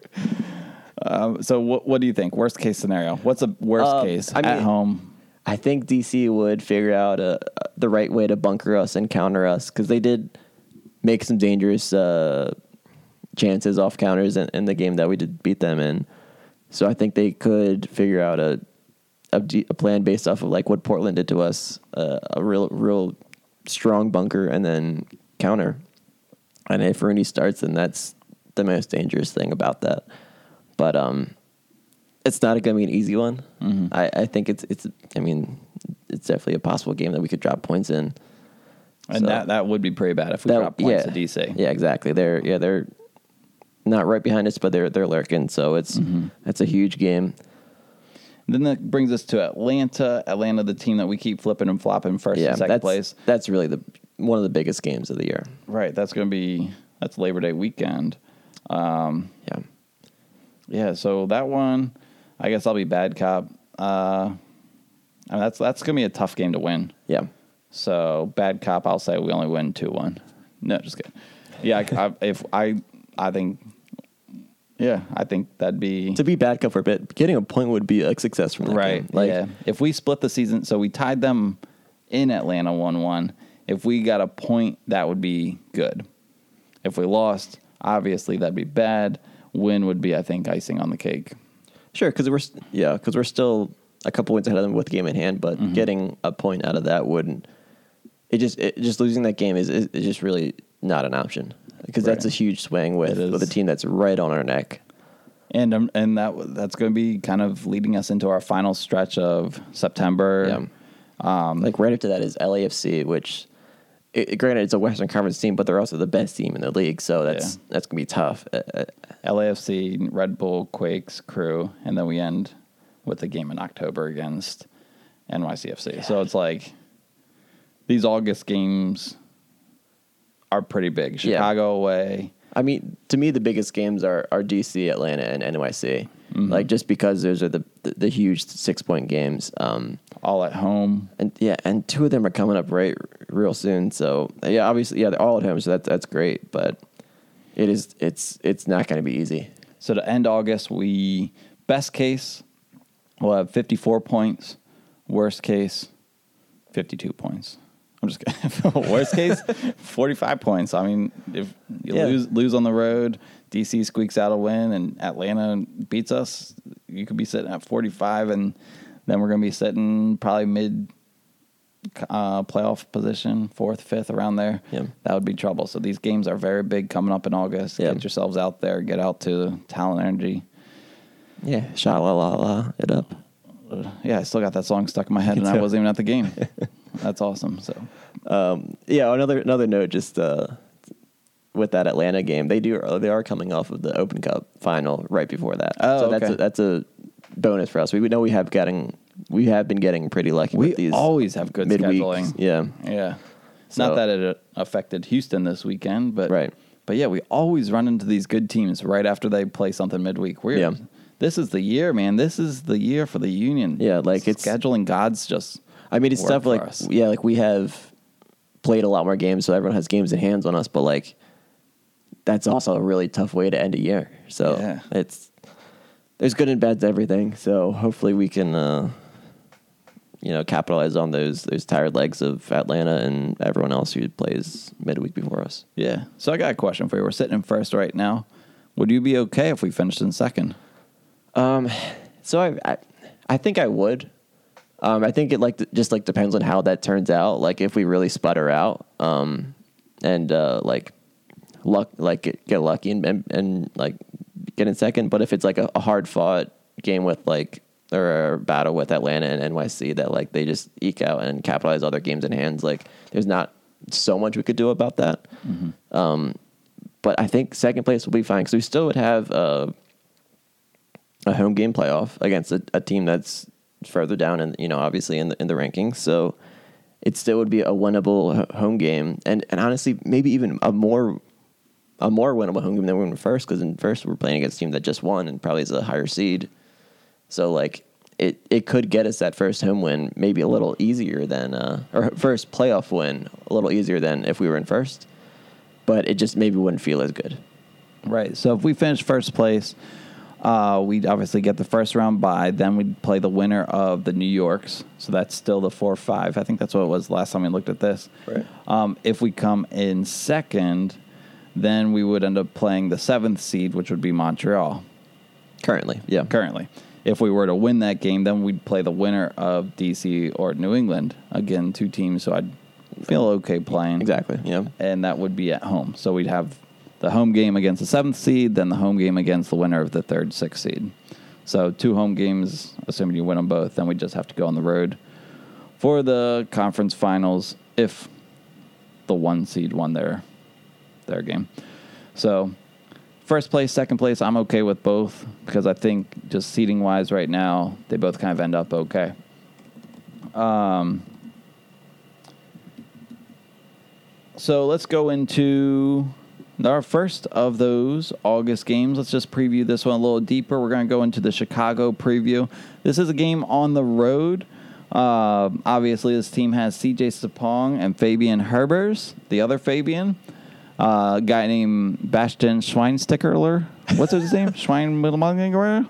Um, so what what do you think? Worst case scenario. What's a worst Um, case I at mean- home? I think DC would figure out uh the right way to bunker us and counter us because they did make some dangerous uh, chances off counters in, in the game that we did beat them in. So I think they could figure out a a, d- a plan based off of like what Portland did to us, uh, a real real strong bunker and then counter. And if Rooney starts, then that's the most dangerous thing about that. But um, it's not going to be an easy one. Mm-hmm. I, I think it's it's. I mean, it's definitely a possible game that we could drop points in. And So- that that would be pretty bad if we That- drop points yeah, to DC. Yeah, exactly. They're yeah they're not right behind us, but they're they're lurking. So it's Mm-hmm. it's a huge game. Then that brings us to Atlanta. Atlanta, the team that we keep flipping and flopping first yeah, and second that's place. that's really the one of the biggest games of the year. Right. That's going to be that's Labor Day weekend. Um, Yeah. yeah. So that one, I guess I'll be bad cop. Uh, I mean, that's that's going to be a tough game to win. Yeah. So bad cop, I'll say we only win two one. No, just kidding. Yeah, I, I, if I, I think, yeah, I think that'd be To be bad cop for a bit, getting a point would be a success from that right. game. Like yeah, if we split the season, so we tied them in Atlanta one one. If we got a point, that would be good. If we lost, obviously that'd be bad. Win would be, I think, icing on the cake. Sure, because we're yeah, because we're still a couple points ahead of them with the game in hand, but Mm-hmm. getting a point out of that wouldn't. It just it, just losing that game is, is is just really not an option because that's a huge swing with with a team that's right on our neck. And um, and that that's going to be kind of leading us into our final stretch of September. Yeah. Um, like right after that is LAFC, which it, granted it's a Western Conference team, but they're also the best team in the league, so that's Yeah. that's gonna be tough. Uh, uh, LAFC, Red Bull, Quakes, Crew, and then we end with a game in October against NYCFC. So it's like these August games are pretty big. Yeah. Chicago away. I mean, to me, the biggest games are, are DC, Atlanta, and NYC. Mm-hmm. Like just because those are the the, the huge six point games. Um, all at home. and yeah, and two of them are coming up right real soon. So yeah, obviously, yeah, they're all at home, so that's that's great. But it is it's it's not going to be easy. So to end August, we best case we'll have 54 points. Worst case, 52 points. I'm just kidding. Worst case, 45 points. I mean, if you Yeah. lose lose on the road, DC squeaks out a win, and Atlanta beats us, you could be sitting at 45, and then we're going to be sitting probably mid uh, playoff position, fourth, fifth, around there. Yeah. That would be trouble. So these games are very big coming up in August. Yeah. Get yourselves out there. Get out to Talen Energy. Yeah, sha la la la it up. Uh, yeah, I still got that song stuck in my head, and I wasn't even at the game. That's awesome. So Um, yeah, another another note, just uh, with that Atlanta game, they do they are coming off of the Open Cup final right before that. Oh, so that's a, that's a bonus for us. We know we have getting we have been getting pretty lucky we with these always have good midweek. scheduling. Yeah, Yeah. It's So- not that it uh, affected Houston this weekend, but Right. But yeah, we always run into these good teams right after they play something midweek. Weird. Yeah. This is the year, man. This is the year for the Union. Yeah, like, it's- scheduling gods just. I mean it's stuff like us. yeah, like we have played a lot more games, so everyone has games in hands on us. But like that's also a really tough way to end a year. So Yeah. it's there's good and bad to everything. So hopefully we can. Uh, you know, capitalize on those those tired legs of Atlanta and everyone else who plays midweek before us. Yeah. So I got a question for you. We're sitting in first right now. Would you be okay if we finished in second? Um, so I, I, I think I would. Um, I think it like just like depends on how that turns out. Like if we really sputter out, um, and uh, like luck, like get, get lucky and, and and like get in second. But if it's like a, a hard fought game with like or a battle with Atlanta and NYC that like they just eke out and capitalize all their games in hands, like there's not so much we could do about that. Um, but I think second place will be fine because we still would have. Uh, a home game playoff against a, a team that's further down and you know obviously in the in the rankings so it still would be a winnable home game and and honestly maybe even a more a more winnable home game than we were in first because in first we're playing against a team that just won and probably is a higher seed so like it it could get us that first home win maybe a little easier than uh, or first playoff win a little easier than if we were in first, but it just maybe wouldn't feel as good. Right. So if we finish first place, uh, we'd obviously get the first round bye. Then we'd play the winner of the New Yorks. So that's still the four five. I think that's what it was last time we looked at this. Right. Um, if we come in second, then we would end up playing the seventh seed, which would be Montreal Currently, yeah, currently. If we were to win that game, then we'd play the winner of DC or New England. Again, two teams, so I'd feel okay playing. exactly, yeah. And that would be at home. So we'd have the home game against the seventh seed, then the home game against the winner of the third, sixth seed. So two home games, assuming you win them both, then we just have to go on the road for the conference finals if the one seed won their their game. So first place, second place, I'm okay with both because I think just seating wise right now, they both kind of end up okay. Um, so let's go into our first of those August games. Let's just preview this one a little deeper. We're going to go into the Chicago preview. This is a game on the road. Uh, obviously, this team has CJ Sapong and Fabian Herbers, the other Fabian. Uh, a guy named Bastian Schweinsteckerler. What's his name? Schweinsteckerler?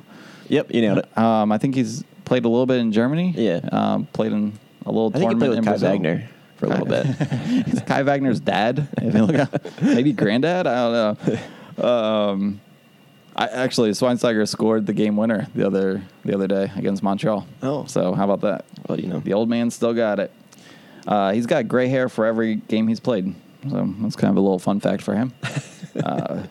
Yep, you nailed it. Um, I think he's played a little bit in Germany. Yeah. Um, played in a little I think he tournament played with in Kai Brazil. Wagner for a little bit. He's Kai Wagner's dad. If you look up, maybe granddad. I don't know. Um, I actually Schweinsteiger scored the game winner the other the other day against Montreal. Oh. so how about that? Well, you know. The old man still got it. Uh, he's got gray hair for every game he's played. So that's kind of a little fun fact for him. uh,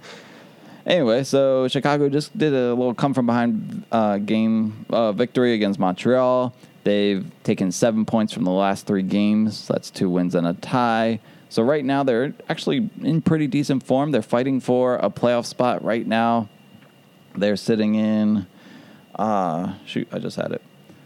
anyway, so Chicago just did a little come from behind uh, game uh, victory against Montreal. They've taken seven points from the last three games. That's two wins and a tie. So right now they're actually in pretty decent form. They're fighting for a playoff spot right now. They're sitting in. Uh, shoot, I just had it.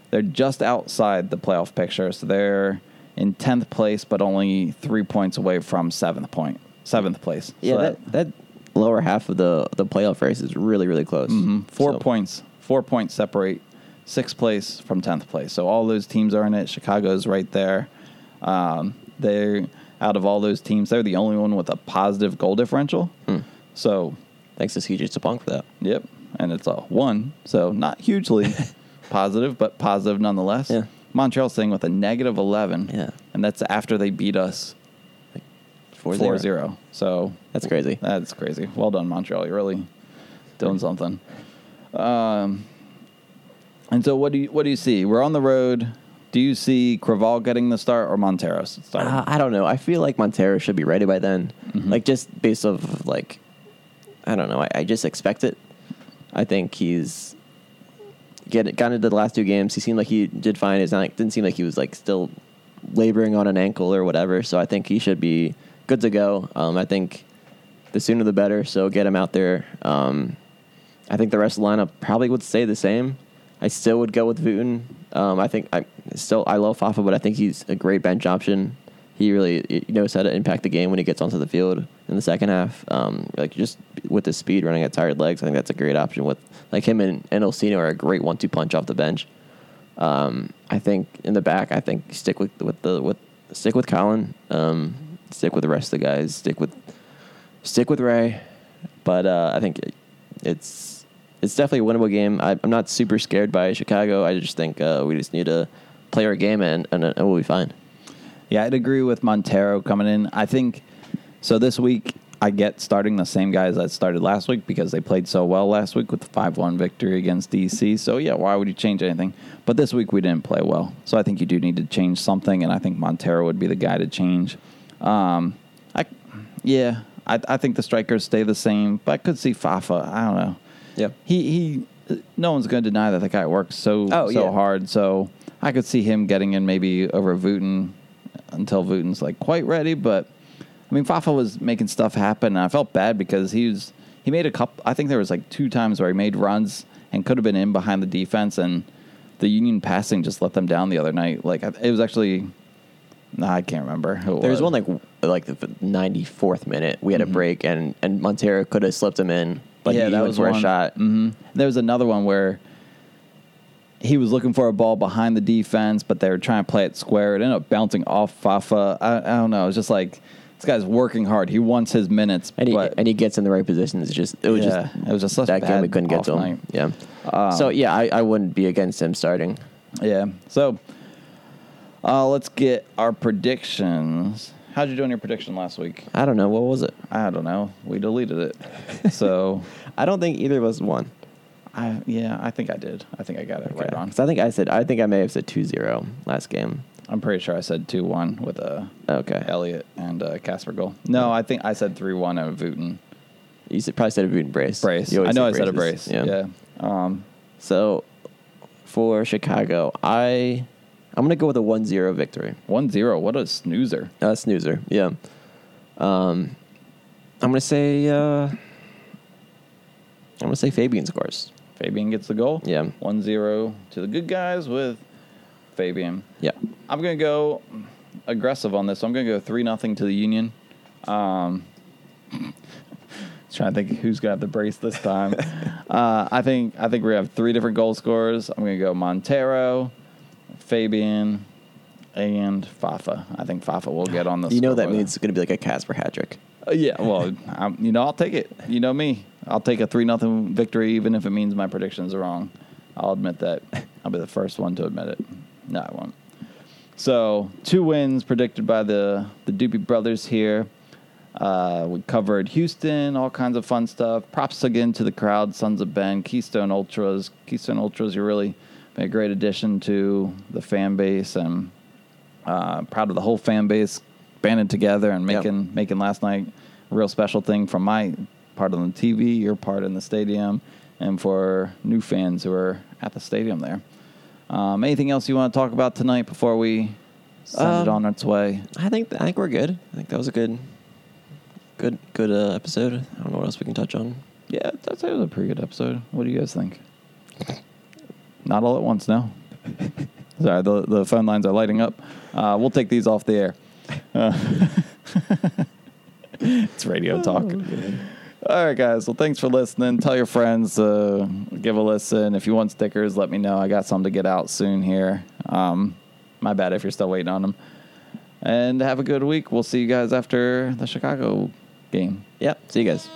They're just outside the playoff picture, so they're in tenth place, but only three points away from seventh point, seventh place. Yeah, So that, that lower half of the the playoff race is really really close. Mhm. Four So- points. Four points separate sixth place from tenth place. So all those teams are in it. Chicago's right there. Um, they're out of all those teams, they're the only one with a positive goal differential. Hmm. So, Thanks to CJ Sapong for that. yep, and it's a one. So not hugely positive, but positive nonetheless. Yeah. Montreal's staying with a negative eleven. Yeah. and that's after they beat us 4-0. 4-0. So That's crazy. that's crazy. Well done, Montreal. You're really doing something. Um, and so, what do you what do you see? We're on the road. Do you see Creavalle getting the start or Monteiro's starting? Uh, I don't know. I feel like Monteiro should be ready by then. Mm-hmm. Like just based off like, I don't know. I, I just expect it. I think he's get got into the last two games. He seemed like he did fine. It's not like didn't seem like he was like still laboring on an ankle or whatever. So I think he should be good to go. Um, I think the sooner the better. So get him out there. Um, I think the rest of the lineup probably would stay the same. I still would go with Wooten. Um, I think I still I love Fafa, but I think he's a great bench option. He really he knows how to impact the game when he gets onto the field in the second half. Um, like just with his speed, running at tired legs, I think that's a great option. With like him and, and are a great one-two punch off the bench. Um, I think in the back, I think stick with with the with stick with Colin. Um, stick with the rest of the guys. Stick with stick with Ray. But uh, I think it, it's it's definitely a winnable game. I, I'm not super scared by Chicago. I just think uh, we just need to play our game and, and, and we'll be fine. Yeah, I'd agree with Monteiro coming in. I think so. This week, I get starting the same guys that started last week because they played so well last week with the five-one victory against DC. So yeah, why would you change anything? But this week we didn't play well, so I think you do need to change something, and I think Monteiro would be the guy to change. Um, I yeah, I, I think the strikers stay the same, but I could see Fafa. I don't know. Yeah. He he. No one's going to deny that the guy works so Oh, so yeah. hard. So I could see him getting in maybe over Wooten until Wooten's like quite ready. But I mean, Fafa was making stuff happen, and I felt bad because he was he made a couple. I think there was like two times where he made runs and could have been in behind the defense, and the Union passing just let them down the other night. Like it was actually. Nah, I can't remember. Who There was was. one like like the 94th minute. We had Mm-hmm. a break and, and Monteiro could have slipped him in, but he, he went for a shot. hmm There was another one where he was looking for a ball behind the defense, but they were trying to play it square. It ended up bouncing off Fafa. I, I don't know. It's just like this guy's working hard. He wants his minutes, And he, but and he gets in the right positions. It's just it was Yeah, just it was just such that game we couldn't get to him. night. Yeah. Um, so yeah, I, I wouldn't be against him starting. yeah. So uh, let's get our predictions. How'd you do on your prediction last week? I don't know what was it. I don't know. We deleted it. so I don't think either of us won. I yeah, I think I did. I think I got it right on. 'Cause I think I said I think I may have said 2-0 last game. I'm pretty sure I said two one with a Okay. Elliott and uh, Kacper goal. No, I think I said three one of Wooten You said, probably said a Wooten brace. brace. I know I say said a brace. Yeah. Um, So for Chicago, I I'm gonna go with a 1-0 victory. one zero. What a snoozer. Uh, snoozer. Yeah. Um, I'm gonna say uh, I'm gonna say Fabian scores. Fabian gets the goal. Yeah. One zero to the good guys with Fabian. Yeah. I'm gonna go aggressive on this. I'm gonna go three nothing to the Union. Um, trying to think who's gonna have the brace this time. uh, I think I think we have three different goal scorers. I'm gonna go Monteiro, Fabian, and Fafa. I think Fafa will get on the. You know that means it's gonna be like a Kacper hat trick. Uh, yeah, well, I'm, you know, I'll take it. You know me. I'll take a three nothing victory, even if it means my predictions are wrong. I'll admit that. I'll be the first one to admit it. No, I won't. So two wins predicted by the the Doopy brothers here. Uh, we covered Houston, all kinds of fun stuff. Props again to the crowd, Sons of Ben, Keystone Ultras. Keystone Ultras, you're really been a great addition to the fan base, and uh, proud of the whole fan base banded together and Yep. making making last night a real special thing from my part on the TV, your part in the stadium, and for new fans who are at the stadium there. Um, anything else you want to talk about tonight before we send it Um, on its way? I think I think we're good. I think that was a good, good, good uh, episode. I don't know what else we can touch on. Yeah, it was a pretty good episode. What do you guys think? Not all at once, no. Sorry, the the phone lines are lighting up. Uh, we'll take these off the air. Uh, it's radio talk. All right, guys. Well, thanks for listening. Tell your friends, uh, give a listen. If you want stickers, let me know. I got some to get out soon here. Um, my bad if you're still waiting on them. And have a good week. We'll see you guys after the Chicago game. Yep. See you guys.